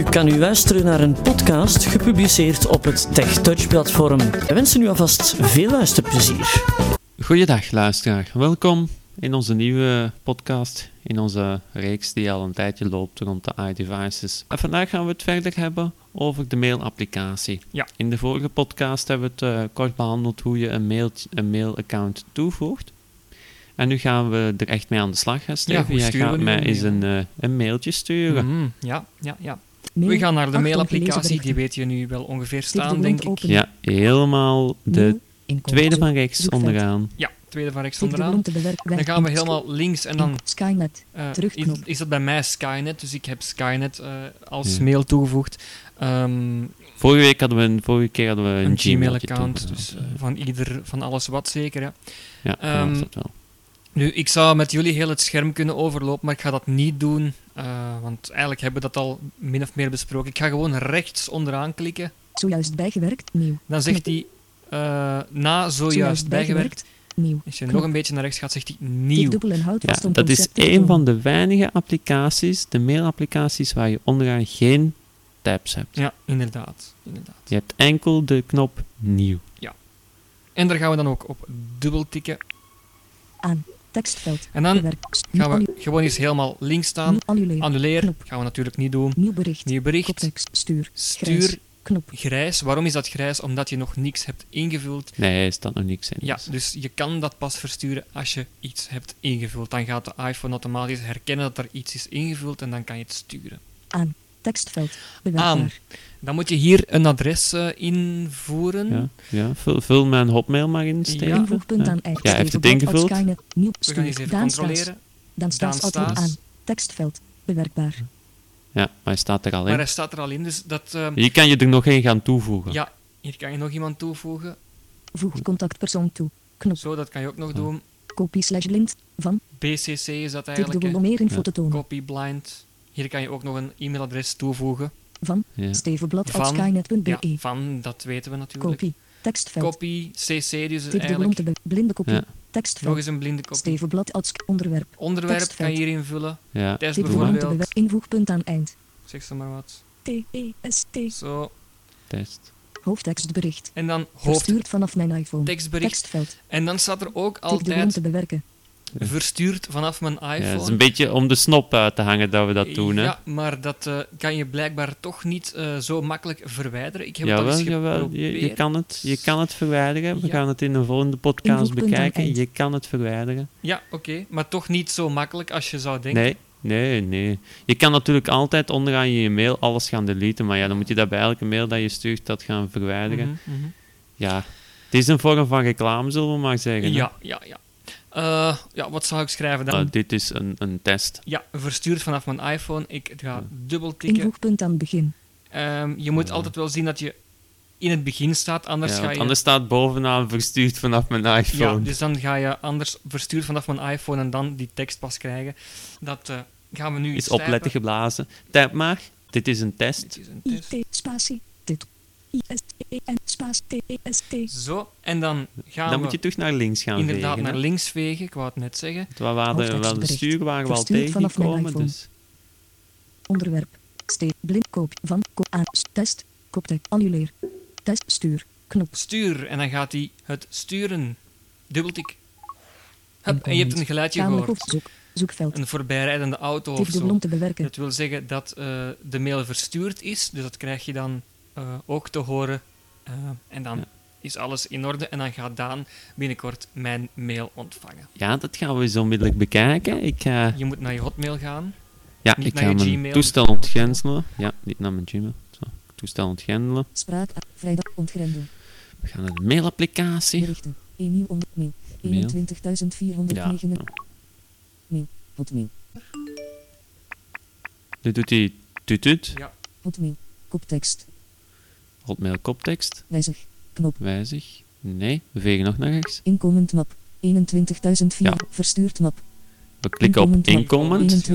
U kan nu luisteren naar een podcast gepubliceerd op het TechTouch-platform. We wensen u alvast veel luisterplezier. Goeiedag luisteraar, welkom in onze nieuwe podcast, in onze reeks die al een tijdje loopt rond de iDevices. En vandaag gaan we het verder hebben over de mailapplicatie. Ja. In de vorige podcast hebben we het eh, kort behandeld hoe je een, mail, een mailaccount toevoegt. En nu gaan we er echt mee aan de slag gaan, Steven. hoe Jij gaat nu mij een eens een, eh, een mailtje sturen. Mhm, ja, ja, ja. We gaan naar de mailapplicatie, die weet je nu wel ongeveer staan, denk ik. open. Ja, helemaal de tweede van rechts zoekveld. onderaan. Ja, tweede van rechts onderaan. Dan gaan we helemaal links en dan Skynet. eh, is, terugknop. is dat bij mij Skynet, dus ik heb Skynet eh, als Ja. mail toegevoegd. Ehm, Vorige, week hadden we een, vorige keer hadden we een, een Gmail-account. Dus eh, van ieder, van alles wat zeker. Hè. ja, ehm, dat is dat wel. Nu, ik zou met jullie heel het scherm kunnen overlopen, maar ik ga dat niet doen, eh, want eigenlijk hebben we dat al min of meer besproken. Ik ga gewoon rechts onderaan klikken. Zojuist bijgewerkt. Nieuw. Dan zegt hij eh, na zojuist bijgewerkt. Nieuw. Als je Knop. nog een beetje naar rechts gaat, zegt hij nieuw. dubbel en houd Ja, vast om dat is een van de weinige applicaties, de mailapplicaties, waar je onderaan geen tabs hebt. Ja, inderdaad, inderdaad. Je hebt enkel de knop nieuw. En daar gaan we dan ook op dubbel tikken. Aan. Tekstveld. En dan gaan we gewoon eens helemaal links staan. annuleren. Gaan we natuurlijk niet doen. Nieuw bericht. Nieuw bericht. Stuur. Stuur Grijs. Knop. grijs. Waarom is dat grijs? Omdat je nog niks hebt ingevuld. Nee, er staat nog niks in. Ja, dus. dus je kan dat pas versturen als je iets hebt ingevuld. Dan gaat de iPhone automatisch herkennen dat er iets is ingevuld en dan kan je het sturen. Aan. Tekstveld. Bewerkbaar. Aan. Dan moet je hier een adres eh, invoeren. Ja, ja. Vul, vul mijn hotmail maar in, Steven. Ja. Invoegpunt Ja. aan eind. Ja, heeft het ingevuld. We gaan eens even controleren. Dan staat aan. Tekstveld. Bewerkbaar. Ja, maar hij staat er al Maar in. hij staat er al in, dus dat... eh, Hier kan je er nog één gaan toevoegen. ja, hier kan je nog iemand toevoegen. Voeg contactpersoon toe. Knop. Zo, dat kan je ook nog doen. Kopie slash blind. Van. BCC is dat Tik eigenlijk. dubbel hè. om meer info Ja. te tonen. Copy blind. Hier kan je ook nog een e-mailadres toevoegen. Van. Ja. Stevenblad Van. als Skynet.be. Ja, van, dat weten we natuurlijk. Kopie. Tekstveld. Copy, CC dus Tik om eigenlijk. blinde kopie. Ja. Nog Tekstveld. eens een blinde kopie. Stevenblad als onderwerp. Onderwerp kan tekstveld. je hier invullen. Ja. Test Tik te bijvoorbeeld. bewerken. Invoegpunt aan eind. Zeg ze maar wat. T-E-S-T. Zo. Test. Hoofdtekstbericht. En dan hoofdtekstbericht. Verstuurd vanaf mijn iPhone. Tekstveld. En dan staat er ook Tik altijd te bewerken. Verstuurd vanaf mijn Ja, iPhone. het is een beetje om de snop uit te hangen dat we dat doen, hè. Ja, maar dat eh, kan je blijkbaar toch niet eh, zo makkelijk verwijderen. Ik heb het al Jawel, eens jawel. Je, je, kan het, je kan het verwijderen. We Ja. gaan het in een volgende podcast bekijken. Je kan het verwijderen. Ja, oké. Maar toch niet zo makkelijk als je zou denken. Nee, nee, nee. Je kan natuurlijk altijd onderaan in je mail alles gaan deleten, maar ja, dan moet je dat bij elke mail dat je stuurt dat gaan verwijderen. Mhm, mhm. Ja, het is een vorm van reclame, zullen we maar zeggen. hè. Ja, ja, ja. Eh, ja, wat zou ik schrijven dan? Nou, dit is een, een test. ja, verstuurd vanaf mijn iPhone. Ik ga dubbel tikken. Invoegpunt aan begin. Ehm, je moet Ja. altijd wel zien dat je in het begin staat, anders Ja, ga je... anders staat bovenaan verstuurd vanaf mijn ja, iPhone. dus dan ga je anders verstuurd vanaf mijn iPhone en dan die tekst pas krijgen. Dat eh, gaan we nu is typen. opletten geblazen. Typ maar. Dit is een test. Dit is een test. I-T spatie. Dit. T-E-S-T. Zo, en dan gaan Dan we moet je terug naar links gaan inderdaad vegen, naar hè. links vegen, ik wou het net zeggen. We hadden wel de Hoofdtekstbericht. stuur waar we al Verstuurd vanaf mijn tegengekomen, iPhone. dus... Onderwerp. Steek. Blind koop. Van. Ko aan. Test. Koptek. Annuleer. Test. Stuur. Knop. Stuur, en dan gaat hij het sturen. Dubbeltik. Hup, en je hebt een geluidje gehoord. hoofdzoek. Zoekveld. Een voorbijrijdende auto of zo. om te bewerken. Dat wil zeggen dat eh, de mail verstuurd is, dus dat krijg je dan eh, ook te horen. Eh, en dan Ja. is alles in orde en dan gaat Daan binnenkort mijn mail ontvangen. Ja, dat gaan we zo onmiddellijk bekijken. Ik ga, Je moet naar je hotmail gaan. ja, niet ik naar ga je mijn Gmail, toestel ontgrendelen. Ja, niet naar mijn Gmail. Zo, toestel ontgrendelen. Spraak. Vrijdag. Ontgrendel. We gaan naar de mailapplicatie. Berichten. 1 nieuw onder mail. Mail. 21.409. Ja. Hotmail. Nu doet hij tutut, Ja, Hotmail. Koptekst. Hotmail koptekst, Wijzig. Knop. wijzig. Nee, we vegen nog naar rechts. Inkomend map. 21.004. Ja. Verstuurd map. We klikken op Inkomend. inkomend.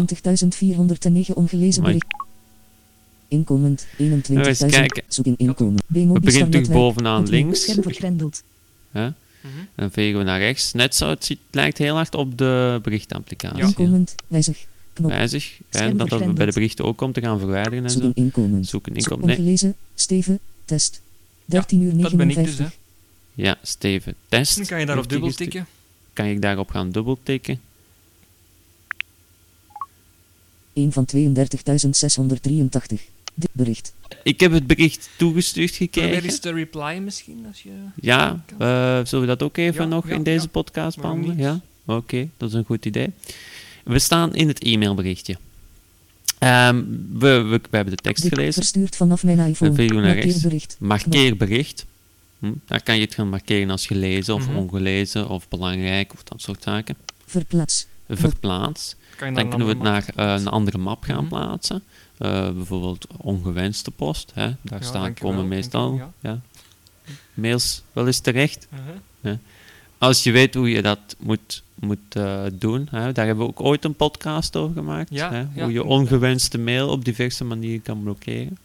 21.409 ongelezen bericht. Inkomend. 21.000. Nou, eens kijken. Zoek in inkomen. We beginnen terug bovenaan links. Scherm vergrendeld. Hè? Mhm. Dan vegen we naar rechts. Net zo, het, ziet, het lijkt heel hard op de berichtapplicatie. Ja. Inkomend. Wijzig. Knop. wijzig. Dat dat bij de berichten ook komt te gaan verwijderen en zo. Zoeken inkomen. Zoeken inkomen. Nee, Ongelezen. Steven. Test. 13 uur Dat ben ik dus, 59. hè. ja, Steven, test. Dan kan je daarop Heeft hij dubbel gestu- tikken. Kan ik daarop gaan dubbeltikken? 1 van 32.683. Dit bericht. Ik heb het bericht toegestuurd Probeer gekregen. eens te reply misschien, als je... Ja, eh, zullen we dat ook even Ja, nog ja, in deze ja. podcast behandelen? Ja, oké, dat is een goed idee. We staan in het e-mailberichtje. Ehm, we, we, we hebben de tekst Dit gelezen. verstuurd vanaf mijn iPhone. Dan we naar rechts. Markeerbericht. Markeer bericht. Hm, daar kan je het gaan markeren als gelezen of Mhm. ongelezen of belangrijk of dat soort zaken. Verplaats. Verplaats. Kan je Dan kunnen we het naar eh, een andere map gaan Mhm. plaatsen. Eh, bijvoorbeeld ongewenste post. Hè? Daar Ja, staan, komen meestal ja. mails wel eens terecht. Uh-huh. Als je weet hoe je dat moet, moet eh, doen, hè? daar hebben we ook ooit een podcast over gemaakt. Ja, hè? ja, hoe je ongewenste mail op diverse manieren kan blokkeren.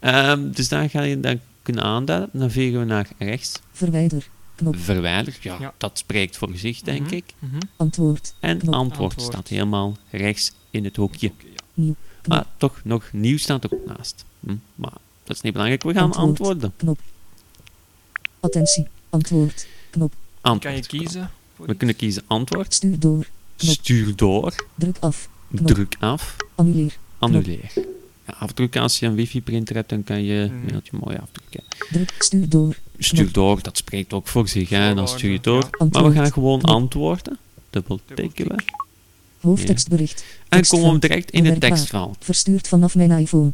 Ehm, dus daar ga je dan kunnen aanduiden. Dan vegen we naar rechts. Verwijder. Knop. Verwijder, ja, Ja. dat spreekt voor zich, denk Mhm, ik. mhm. Antwoord. En antwoord, Antwoord. staat helemaal rechts in het hoekje. Ja. Nieuw. Maar toch, nog nieuw staat er ook naast. Hm, maar dat is niet belangrijk. We gaan Antwoord. antwoorden. Knop. Attentie. Antwoord. Knop. Kan je Antwoord. kiezen? We iets? kunnen kiezen antwoord. Stuur door. Stuur door. Druk af. Knop. Druk af. Annuleer. Annuleer. Ja, afdrukken als je een wifi-printer hebt, dan kan je Mhm. een mailtje mooi afdrukken. Druk. Stuur door. Stuur door, dat spreekt ook voor zich, hè. Dan stuur je door. Ja. Maar we Antwoord. gaan gewoon antwoorden. Dubbel tikken. Hoofdtekstbericht. En komen we direct in het tekstveld. Verstuurd vanaf mijn iPhone.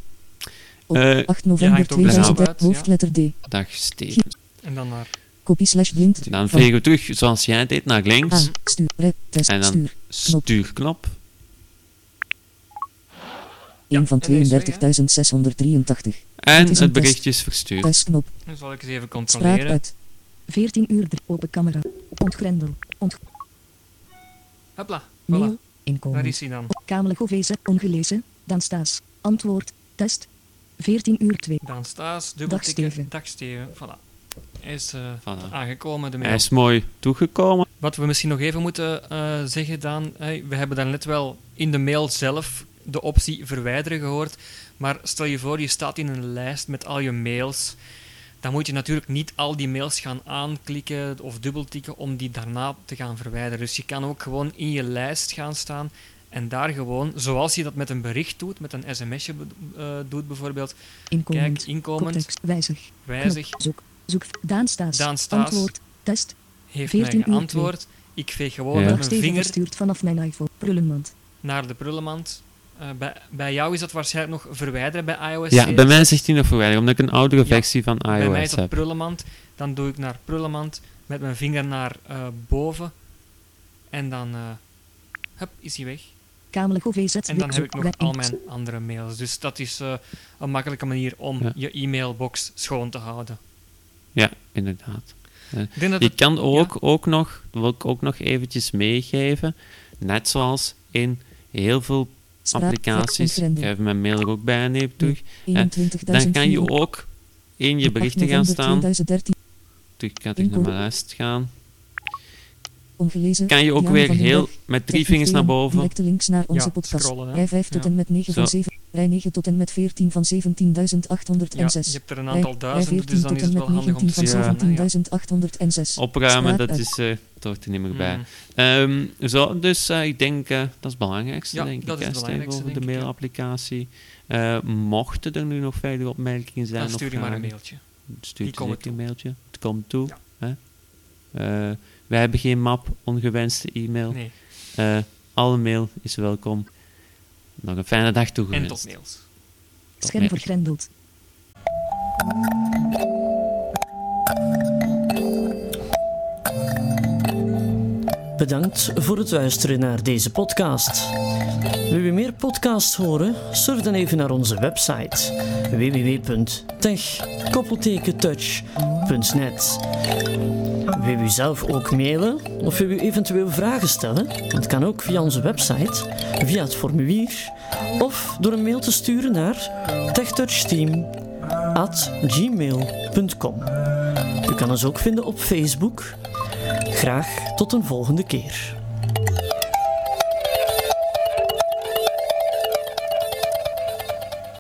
Op Eh, 8 ja, november hangt ook de 2000. naam uit, ja. Hoofdletter D. Dag Steven. En dan naar... Kopie slash blind. Dan vegen we terug zoals jij deed naar links. Stuur. Test. En dan- Stuur. Stuurknop. 1 van en deze, 32.683. En Het berichtje is verstuurd. Testknop. Dan zal ik eens even Spraak controleren. uit. 14 uur, drie- open camera. Ontgrendel. Ont Hopla, voilà. mail. Daar Inkomen. is hij dan. Kamele Govese, ongelezen. Dan staas. Antwoord. Test. 14 uur 2. Dan staat dubbeltikken. Steven. Dag Steven. Voilà. Hij is eh, Voilà. aangekomen, de mail. Hij is mooi toegekomen. Wat we misschien nog even moeten eh, zeggen, Daan. hè, we hebben dan net wel in de mail zelf de optie verwijderen gehoord. Maar stel je voor, je staat in een lijst met al je mails. Dan moet je natuurlijk niet al die mails gaan aanklikken of dubbeltikken om die daarna te gaan verwijderen. Dus je kan ook gewoon in je lijst gaan staan en daar gewoon, zoals je dat met een bericht doet, met een sms'je eh, doet bijvoorbeeld, Inkomend. kijk, inkomend. Wijzig. wijzig, Knop. Zoek. Zoek. Daan Staes. Daan Staes. Antwoord. Test. heeft mij 14 uur geantwoord. Ik veeg gewoon Ja. met Dag mijn vinger verstuurd vanaf mijn iPhone. Prullenmand. naar de prullenmand. Eh, bij, bij jou is dat waarschijnlijk nog verwijderen bij iOS. Ja, 7. bij mij zegt hij nog verwijderen, omdat ik een oudere Ja, versie van Bij mij is iOS dat heb. prullenmand. Dan doe ik naar prullenmand met mijn vinger naar eh, boven. En dan eh, hup, is hij weg. Kamele Govese. En dan heb ik nog al mijn andere mails. Dus dat is eh, een makkelijke manier om Ja. je e-mailbox schoon te houden. Ja, inderdaad. Ik denk dat Je het, kan ook, ook nog, dat wil ik ook nog eventjes meegeven, net zoals in heel veel applicaties, ik even mijn mail er ook bij terug, 21.000. dan kan je ook in je 8 berichten gaan staan, 2013. terug, ik ga terug naar mijn lijst gaan, Ongelezen. kan je ook Jan weer heel, Berg. met drie vingers naar boven, Directe links naar onze Ja, podcast. scrollen, hè. Rij 5 tot Ja. en met 9 van Zo. 7. Rij 9 tot en met 14 van ja, 17.806. je hebt er een Rij- aantal duizenden, 14 dus dan tot is en het met wel handig om 19 te van Ja. zien. hè, ja. 17.806. opruimen, dat is, eh dat hoort er niet meer bij. Mm. Ehm, zo, dus eh, ik denk, eh, dat is het belangrijkste, Ja, denk dat ik, is het belangrijkste, over de ja. mailapplicatie. Eh, mochten er nu nog verdere opmerkingen zijn Dan of stuur je maar een mailtje. stuur direct een mailtje. Het komt toe. Ja. Hè? Wij hebben geen map, ongewenste e-mail. Nee, Eh, alle mail is welkom. Nog een fijne dag en toegewenst. tot mails. Tot Scherm vergrendeld. Bedankt voor het luisteren naar deze podcast. Wil je meer podcasts horen? Surf dan even naar onze website www.tech-touch.net. Wil u zelf ook mailen of wil u eventueel vragen stellen? Dat kan ook via onze website, via het formulier of door een mail te sturen naar techtouchteam@gmail.com. U kan ons ook vinden op Facebook. Graag tot een volgende keer.